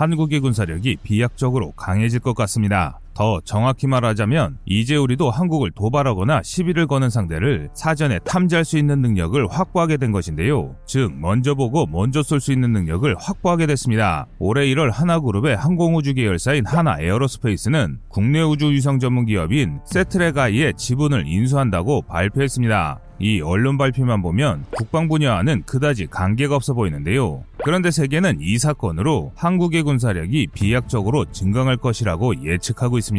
한국의 군사력이 비약적으로 강해질 것 같습니다. 더 정확히 말하자면 이제 우리도 한국을 도발하거나 시비를 거는 상대를 사전에 탐지할 수 있는 능력을 확보하게 된 것인데요. 즉 먼저 보고 먼저 쏠 수 있는 능력을 확보하게 됐습니다. 올해 1월 하나그룹의 항공우주 계열사인 하나 에어로스페이스는 국내 우주 위성 전문 기업인 세트레가이의 지분을 인수한다고 발표했습니다. 이 언론 발표만 보면 국방 분야와는 그다지 관계가 없어 보이는데요. 그런데 세계는 이 사건으로 한국의 군사력이 비약적으로 증강할 것이라고 예측하고 있습니다.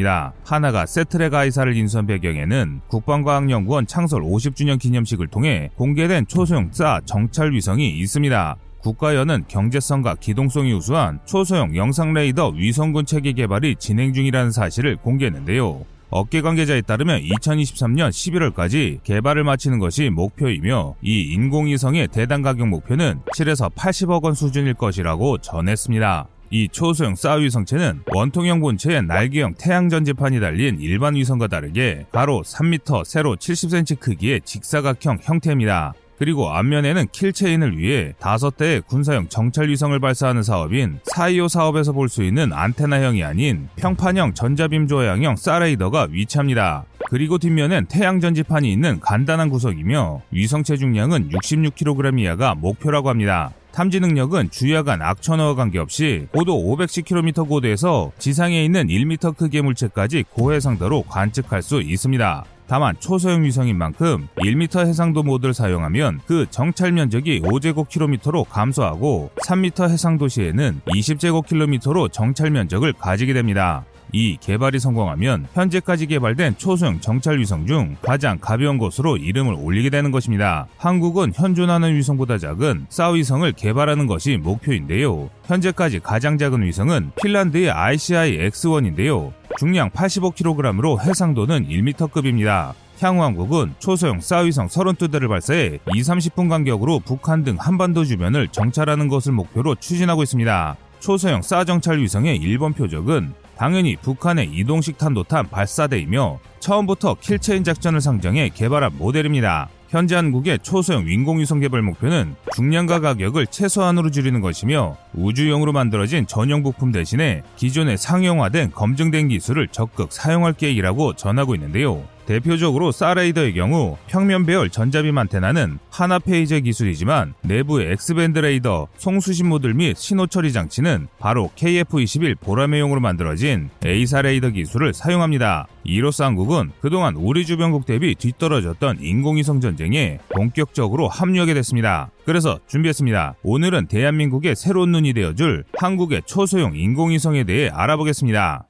한화가 쎄트렉아이사를 인수한 배경에는 국방과학연구원 창설 50주년 기념식을 통해 공개된 초소형 SAR 정찰 위성이 있습니다. 국과연은 경제성과 기동성이 우수한 초소형 영상 레이더 위성군 체계 개발이 진행 중이라는 사실을 공개했는데요. 업계 관계자에 따르면 2023년 11월까지 개발을 마치는 것이 목표이며 이 인공위성의 대당 가격 목표는 7에서 80억 원 수준일 것이라고 전했습니다. 이 초소형 SAR 위성체는 원통형 본체에 날개형 태양전지판이 달린 일반 위성과 다르게 가로 3m, 세로 70cm 크기의 직사각형 형태입니다. 그리고 앞면에는 kill chain을 위해 다섯 대의 군사용 정찰 위성을 발사하는 사업인 사이오 사업에서 볼 수 있는 안테나형이 아닌 평판형 전자빔 조향형 사레이더가 위치합니다. 그리고 뒷면엔 태양전지판이 있는 간단한 구석이며 위성 체 중량은 66kg 이하가 목표라고 합니다. 탐지 능력은 주야간 악천후와 관계없이 고도 510km 고도에서 지상에 있는 1m 크기의 물체까지 고해상도로 관측할 수 있습니다. 다만 초소형 위성인 만큼 1m 해상도 모드를 사용하면 그 정찰 면적이 5제곱킬로미터로 감소하고 3m 해상도 시에는 20제곱킬로미터로 정찰 면적을 가지게 됩니다. 이 개발이 성공하면 현재까지 개발된 초소형 정찰 위성 중 가장 가벼운 것으로 이름을 올리게 되는 것입니다. 한국은 현존하는 위성보다 작은 싸위성을 개발하는 것이 목표인데요. 현재까지 가장 작은 위성은 핀란드의 ICI X1인데요. 중량 85kg으로 해상도는 1m급입니다. 향후 한국은 초소형 싸위성 32대를 발사해 2, 30분 간격으로 북한 등 한반도 주변을 정찰하는 것을 목표로 추진하고 있습니다. 초소형 싸정찰 위성의 1번 표적은 당연히 북한의 이동식 탄도탄 발사대이며 처음부터 kill chain 작전을 상정해 개발한 모델입니다. 현재 한국의 초소형 인공위성 개발 목표는 중량과 가격을 최소한으로 줄이는 것이며 우주용으로 만들어진 전용 부품 대신에 기존의 상용화된 검증된 기술을 적극 사용할 계획이라고 전하고 있는데요. 대표적으로 SAR 레이더의 경우 평면 배열 전자빔 안테나는 한화 페이저 기술이지만 내부의 X band 레이더, 송수신 모듈 및 신호 처리 장치는 바로 KF-21 보라매용으로 만들어진 AESA 레이더 기술을 사용합니다. 이로써 한국은 그동안 우리 주변국 대비 뒤떨어졌던 인공위성 전쟁에 본격적으로 합류하게 됐습니다. 그래서 준비했습니다. 오늘은 대한민국의 새로운 눈이 되어줄 한국의 초소형 인공위성에 대해 알아보겠습니다.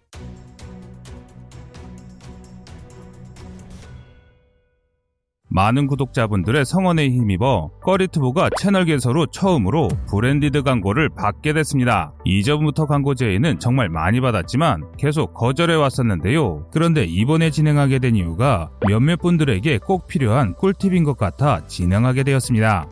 많은 구독자분들의 성원에 힘입어 꺼리트보가 채널 개설후 처음으로 브랜디드 광고를 받게 됐습니다. 이전부터 광고 제의는 정말 많이 받았지만 계속 거절해 왔었는데요. 그런데 이번에 진행하게 된 이유가 몇몇 분들에게 꼭 필요한 꿀팁인 것 같아 진행하게 되었습니다.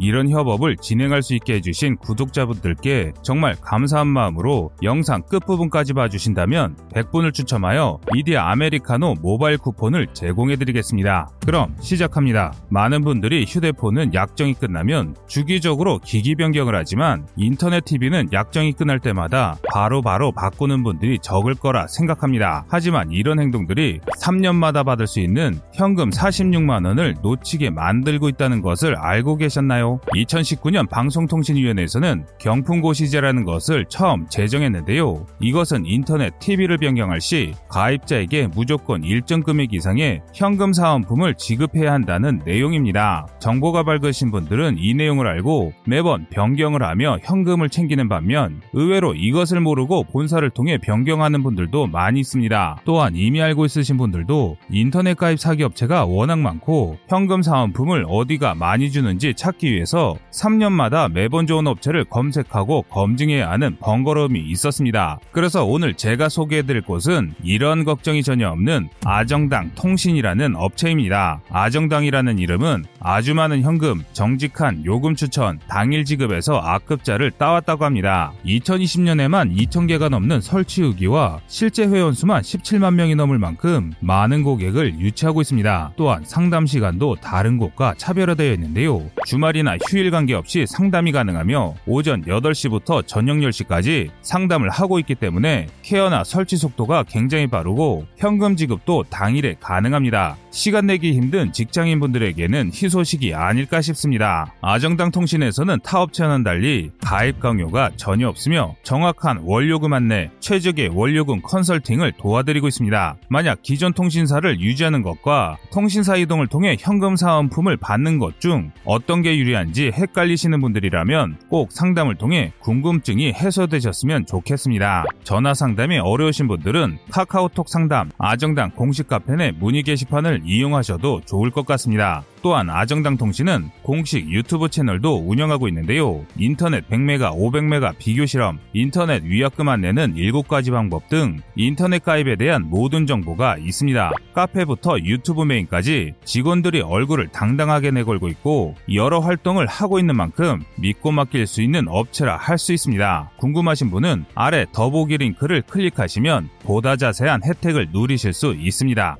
이런 협업을 진행할 수 있게 해주신 구독자분들께 정말 감사한 마음으로 영상 끝부분까지 봐주신다면 100분을 추첨하여 미디어 아메리카노 모바일 쿠폰을 제공해드리겠습니다. 그럼 시작합니다. 많은 분들이 휴대폰은 약정이 끝나면 주기적으로 기기 변경을 하지만 인터넷 TV는 약정이 끝날 때마다 바로바로 바로 바꾸는 분들이 적을 거라 생각합니다. 하지만 이런 행동들이 3년마다 받을 수 있는 현금 46만원을 놓치게 만들고 있다는 것을 알고 계셨나요? 2019년 방송통신위원회에서는 경품고시제라는 것을 처음 제정했는데요. 이것은 인터넷 TV를 변경할 시 가입자에게 무조건 일정 금액 이상의 현금 사은품을 지급해야 한다는 내용입니다. 정보가 밝으신 분들은 이 내용을 알고 매번 변경을 하며 현금을 챙기는 반면 의외로 이것을 모르고 본사를 통해 변경하는 분들도 많이 있습니다. 또한 이미 알고 있으신 분들도 인터넷 가입 사기 업체가 워낙 많고 현금 사은품을 어디가 많이 주는지 찾기 위해 위해서 3년마다 매번 좋은 업체를 검색하고 검증해야 하는 번거로움이 있었습니다. 그래서 오늘 제가 소개해드릴 곳은 이런 걱정이 전혀 없는 아정당 통신이라는 업체입니다. 아정당이라는 이름은 아주 많은 현금, 정직한 요금 추천, 당일 지급에서 악급자를 따왔다고 합니다. 2020년에만 2,000개가 넘는 설치 후기와 실제 회원수만 17만 명이 넘을 만큼 많은 고객을 유치하고 있습니다. 또한 상담 시간도 다른 곳과 차별화되어 있는데요. 주말이나 휴일 관계없이 상담이 가능하며 오전 8시부터 저녁 10시까지 상담을 하고 있기 때문에 케어나 설치 속도가 굉장히 빠르고 현금 지급도 당일에 가능합니다. 시간 내기 힘든 직장인분들에게는 희소 식이 아닐까 싶습니다. 아정당 통신에서는 타 업체와는 달리 가입 강요가 전혀 없으며 정확한 원료금 안내, 최적의 원료금 컨설팅을 도와드리고 있습니다. 만약 기존 통신사를 유지하는 것과 통신사 이동을 통해 현금 사은품을 받는 것 중 어떤 게 유리한지 헷갈리시는 분들이라면 꼭 상담을 통해 궁금증이 해소되셨으면 좋겠습니다. 전화 상담이 어려우신 분들은 카카오톡 상담, 아정당 공식 카페 내 문의 게시판을 이용하셔도 좋을 것 같습니다. 또한 아정당 통신은 공식 유튜브 채널도 운영하고 있는데요. 인터넷 100메가, 500메가 비교 실험, 인터넷 위약금 안내는 7가지 방법 등 인터넷 가입에 대한 모든 정보가 있습니다. 카페부터 유튜브 메인까지 직원들이 얼굴을 당당하게 내걸고 있고 여러 활동을 하고 있는 만큼 믿고 맡길 수 있는 업체라 할 수 있습니다. 궁금하신 분은 아래 더보기 링크를 클릭하시면 보다 자세한 혜택을 누리실 수 있습니다.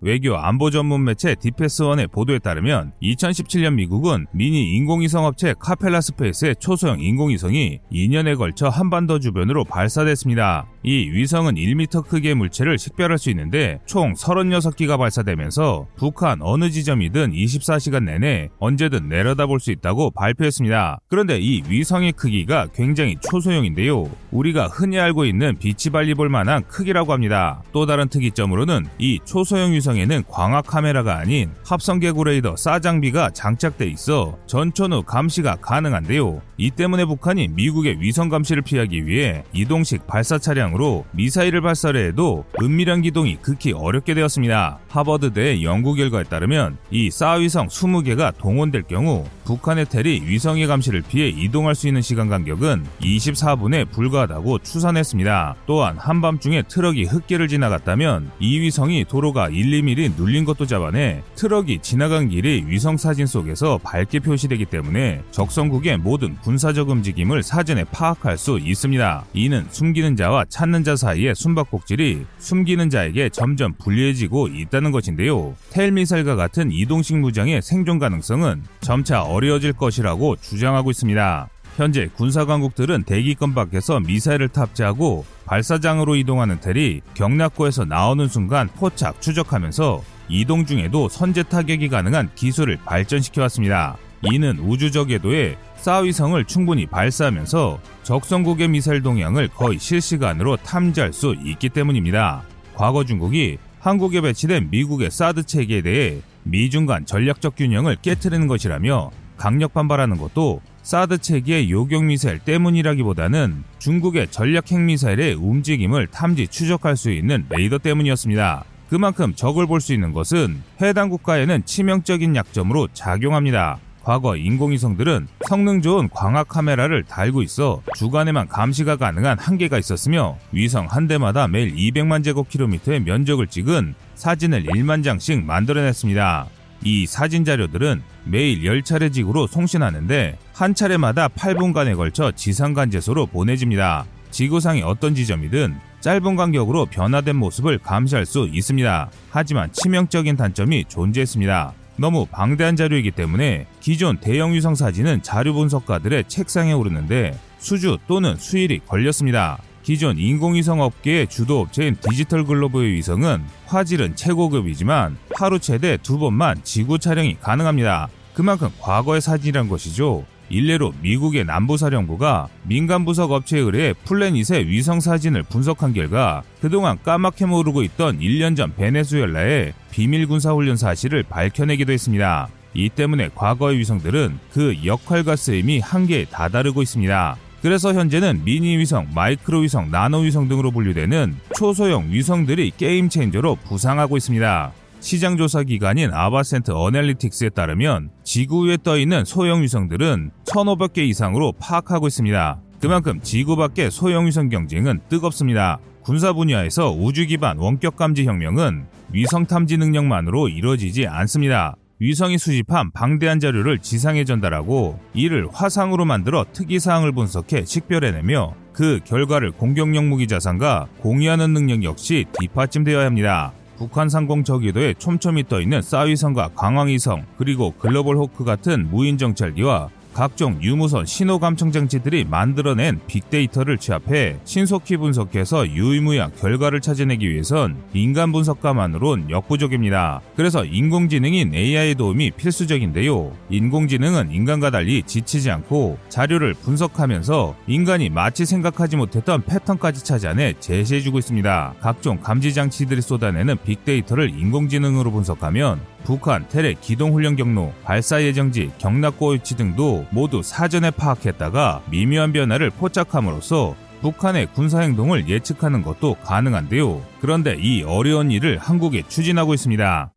외교 안보 전문 매체 디펜스원의 보도에 따르면 2017년 미국은 미니 인공위성 업체 카펠라 스페이스의 초소형 인공위성이 2년에 걸쳐 한반도 주변으로 발사됐습니다. 이 위성은 1m 크기의 물체를 식별할 수 있는데 총 36기가 발사되면서 북한 어느 지점이든 24시간 내내 언제든 내려다볼 수 있다고 발표했습니다. 그런데 이 위성의 크기가 굉장히 초소형인데요. 우리가 흔히 알고 있는 비치발리볼 만한 크기라고 합니다. 또 다른 특이점으로는 이 초소형 위성 위성에는 광학 카메라가 아닌 합성 개구 레이더 SAR 장비가 장착돼 있어 전천후 감시가 가능한데요. 이 때문에 북한이 미국의 위성 감시를 피하기 위해 이동식 발사 차량으로 미사일을 발사를 해도 은밀한 기동이 극히 어렵게 되었습니다. 하버드대 연구 결과에 따르면 이 SAR 위성 20개가 동원될 경우 북한의 TEL이 위성의 감시를 피해 이동할 수 있는 시간 간격은 24분에 불과하다고 추산했습니다. 또한 한밤중에 트럭이 흙길을 지나갔다면 이 위성이 도로가 1, 2mm 눌린 것도 잡아내 트럭이 지나간 길이 위성 사진 속에서 밝게 표시되기 때문에 적성국의 모든 군사적 움직임을 사전에 파악할 수 있습니다. 이는 숨기는 자와 찾는 자 사이의 숨바꼭질이 숨기는 자에게 점점 불리해지고 있다는 것인데요. TEL 미사일과 같은 이동식 무장의 생존 가능성은 점차 어려워질 것이라고 주장하고 있습니다. 현재 군사강국들은 대기권 밖에서 미사일을 탑재하고 발사장으로 이동하는 텔이 경락고에서 나오는 순간 포착 추적하면서 이동 중에도 선제 타격이 가능한 기술을 발전시켜 왔습니다. 이는 우주적 궤도에 사위성을 충분히 발사하면서 적성국의 미사일 동향을 거의 실시간으로 탐지할 수 있기 때문입니다. 과거 중국이 한국에 배치된 미국의 사드 체계에 대해 미중 간 전략적 균형을 깨뜨리는 것이라며 강력 반발하는 것도 사드 체계의 요격 미사일 때문이라기보다는 중국의 전략 핵미사일의 움직임을 탐지 추적할 수 있는 레이더 때문이었습니다. 그만큼 적을 볼 수 있는 것은 해당 국가에는 치명적인 약점으로 작용합니다. 과거 인공위성들은 성능 좋은 광학 카메라를 달고 있어 주간에만 감시가 가능한 한계가 있었으며 위성 한 대마다 매일 200만 제곱킬로미터의 면적을 찍은 사진을 1만 장씩 만들어냈습니다. 이 사진 자료들은 매일 10차례 지구로 송신하는데 한 차례마다 8분간에 걸쳐 지상간제소로 보내집니다. 지구상의 어떤 지점이든 짧은 간격으로 변화된 모습을 감시할 수 있습니다. 하지만 치명적인 단점이 존재했습니다. 너무 방대한 자료이기 때문에 기존 대형 위성 사진은 자료 분석가들의 책상에 오르는데 수주 또는 수일이 걸렸습니다. 기존 인공위성 업계의 주도 업체인 디지털 글로브의 위성은 화질은 최고급이지만 하루 최대 두 번만 지구 촬영이 가능합니다. 그만큼 과거의 사진이란 것이죠. 일례로 미국의 남부사령부가 민간 분석 업체에 의뢰해 플래닛의 위성 사진을 분석한 결과 그동안 까맣게 모르고 있던 1년 전 베네수엘라의 비밀 군사 훈련 사실을 밝혀내기도 했습니다. 이 때문에 과거의 위성들은 그 역할과 쓰임이 한계에 다다르고 있습니다. 그래서 현재는 미니 위성, 마이크로 위성, 나노 위성 등으로 분류되는 초소형 위성들이 게임 체인저로 부상하고 있습니다. 시장 조사 기관인 아바센트 어널리틱스에 따르면 지구 위에 떠 있는 소형 위성들은 1,500개 이상으로 파악하고 있습니다. 그만큼 지구 밖의 소형 위성 경쟁은 뜨겁습니다. 군사 분야에서 우주 기반 원격 감지 혁명은 위성 탐지 능력만으로 이루어지지 않습니다. 위성이 수집한 방대한 자료를 지상에 전달하고 이를 화상으로 만들어 특이 사항을 분석해 식별해내며 그 결과를 공격용 무기 자산과 공유하는 능력 역시 뒷받침되어야 합니다. 북한 상공 저기도에 촘촘히 떠있는 싸위성과 광황위성 그리고 글로벌 호크 같은 무인 정찰기와 각종 유무선 신호 감청 장치들이 만들어낸 빅데이터를 취합해 신속히 분석해서 유의무약 결과를 찾아내기 위해선 인간 분석가만으론 역부족입니다. 그래서 인공지능인 AI의 도움이 필수적인데요. 인공지능은 인간과 달리 지치지 않고 자료를 분석하면서 인간이 마치 생각하지 못했던 패턴까지 찾아내 제시해주고 있습니다. 각종 감지 장치들이 쏟아내는 빅데이터를 인공지능으로 분석하면 북한 테레 기동훈련 경로, 발사 예정지, 경락고 위치 등도 모두 사전에 파악했다가 미묘한 변화를 포착함으로써 북한의 군사행동을 예측하는 것도 가능한데요. 그런데 이 어려운 일을 한국에 추진하고 있습니다.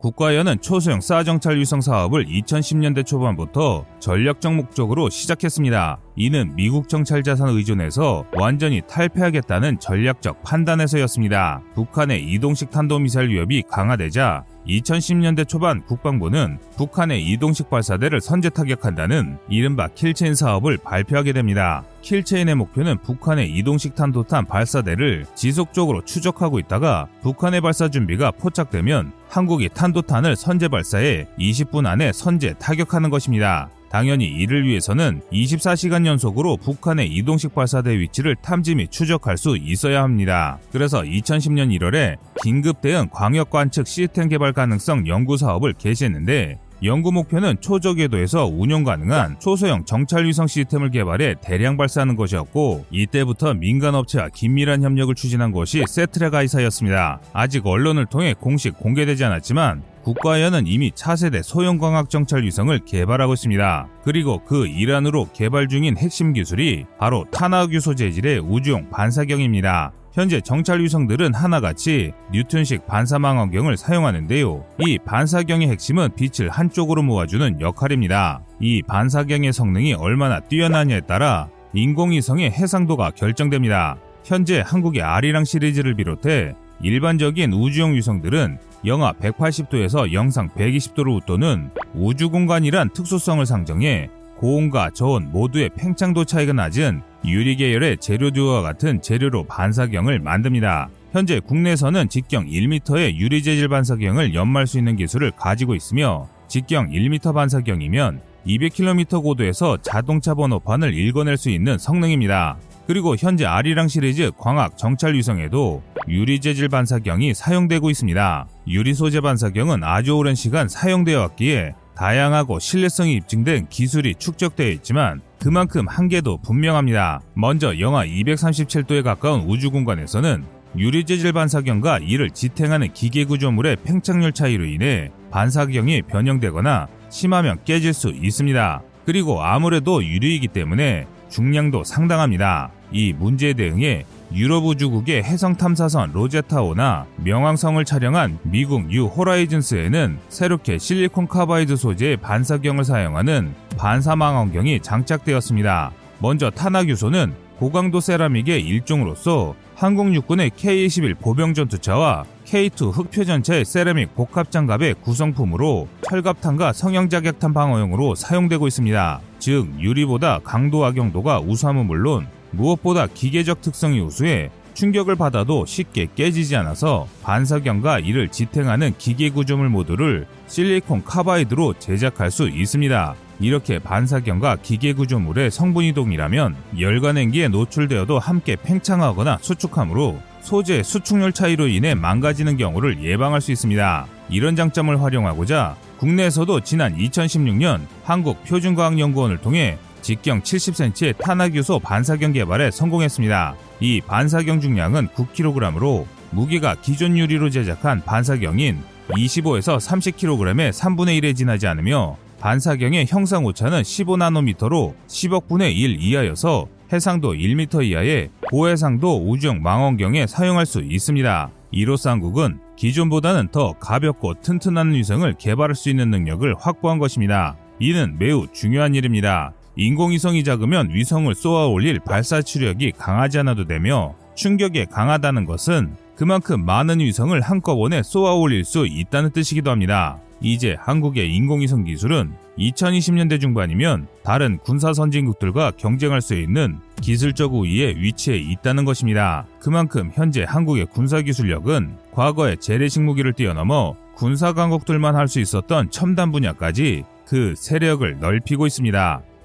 국가연은 초소형 싸정찰 위성 사업을 2010년대 초반부터 전략적 목적으로 시작했습니다. 이는 미국 정찰 자산 의존에서 완전히 탈패하겠다는 전략적 판단에서였습니다. 북한의 이동식 탄도미사일 위협이 강화되자 2010년대 초반 국방부는 북한의 이동식 발사대를 선제 타격한다는 이른바 킬체인 사업을 발표하게 됩니다. 킬체인의 목표는 북한의 이동식 탄도탄 발사대를 지속적으로 추적하고 있다가 북한의 발사 준비가 포착되면 한국이 탄도탄을 선제 발사해 20분 안에 선제 타격하는 것입니다. 당연히 이를 위해서는 24시간 연속으로 북한의 이동식 발사대 위치를 탐지 및 추적할 수 있어야 합니다. 그래서 2010년 1월에 긴급 대응 광역 관측 시스템 개발 가능성 연구 사업을 개시했는데 연구 목표는 초저궤도에서 운용 가능한 초소형 정찰 위성 시스템을 개발해 대량 발사하는 것이었고 이때부터 민간 업체와 긴밀한 협력을 추진한 것이 세트레가이사였습니다. 아직 언론을 통해 공식 공개되지 않았지만 국가연은 이미 차세대 소형광학 정찰 위성을 개발하고 있습니다. 그리고 그 일환으로 개발 중인 핵심 기술이 바로 탄화규소 재질의 우주용 반사경입니다. 현재 정찰 위성들은 하나같이 뉴턴식 반사망원경을 사용하는데요. 이 반사경의 핵심은 빛을 한쪽으로 모아주는 역할입니다. 이 반사경의 성능이 얼마나 뛰어나냐에 따라 인공위성의 해상도가 결정됩니다. 현재 한국의 아리랑 시리즈를 비롯해 일반적인 우주용 위성들은 영하 180도에서 영상 120도를 웃도는 우주 공간이란 특수성을 상정해 고온과 저온 모두의 팽창도 차이가 낮은 유리 계열의 재료 듀오와 같은 재료로 반사경을 만듭니다. 현재 국내에서는 직경 1m의 유리 재질 반사경을 연말 수 있는 기술을 가지고 있으며 직경 1m 반사경이면 200km 고도에서 자동차 번호판을 읽어낼 수 있는 성능입니다. 그리고 현재 아리랑 시리즈 광학 정찰 위성에도 유리 재질 반사경이 사용되고 있습니다. 유리 소재 반사경은 아주 오랜 시간 사용되어 왔기에 다양하고 신뢰성이 입증된 기술이 축적되어 있지만 그만큼 한계도 분명합니다. 먼저 영하 237도에 가까운 우주 공간에서는 유리 재질 반사경과 이를 지탱하는 기계 구조물의 팽창률 차이로 인해 반사경이 변형되거나 심하면 깨질 수 있습니다. 그리고 아무래도 유리이기 때문에 중량도 상당합니다. 이 문제에 대응해 유럽 우주국의 혜성 탐사선 로제타호나 명왕성을 촬영한 미국 뉴 호라이즌스에는 새롭게 실리콘 카바이드 소재의 반사경을 사용하는 반사망원경이 장착되었습니다. 먼저 탄화 규소는 고강도 세라믹의 일종으로서 한국 육군의 K-21 보병 전투차와 K2 흑표전차의 세라믹 복합 장갑의 구성품으로 철갑탄과 성형작약탄 방어용으로 사용되고 있습니다. 즉 유리보다 강도와 경도가 우수함은 물론 무엇보다 기계적 특성이 우수해 충격을 받아도 쉽게 깨지지 않아서 반사경과 이를 지탱하는 기계 구조물 모두를 실리콘 카바이드로 제작할 수 있습니다. 이렇게 반사경과 기계 구조물의 성분 이 동일하면 열관행기에 노출되어도 함께 팽창하거나 수축하므로 소재 수축률 차이로 인해 망가지는 경우를 예방할 수 있습니다. 이런 장점을 활용하고자 국내에서도 지난 2016년 한국표준과학연구원을 통해 직경 70cm의 탄화규소 반사경 개발에 성공했습니다. 이 반사경 중량은 9kg으로 무게가 기존 유리로 제작한 반사경인 25에서 30kg의 3분의 1에 지나지 않으며 반사경의 형상 오차는 15나노미터로 10억 분의 1 이하여서 해상도 1m 이하의 고해상도 우주용 망원경에 사용할 수 있습니다. 이로써 한국은 기존보다는 더 가볍고 튼튼한 위성을 개발할 수 있는 능력을 확보한 것입니다. 이는 매우 중요한 일입니다. 인공위성이 작으면 위성을 쏘아 올릴 발사 추력이 강하지 않아도 되며 충격에 강하다는 것은 그만큼 많은 위성을 한꺼번에 쏘아 올릴 수 있다는 뜻이기도 합니다. 이제 한국의 인공위성 기술은 2020년대 중반이면 다른 군사 선진국들과 경쟁할 수 있는 기술적 우위에 위치해 있다는 것입니다. 그만큼 현재 한국의 군사 기술력은 과거의 재래식 무기를 뛰어넘어 군사 강국들만 할 수 있었던 첨단 분야까지 그 세력을 넓히고 있습니다.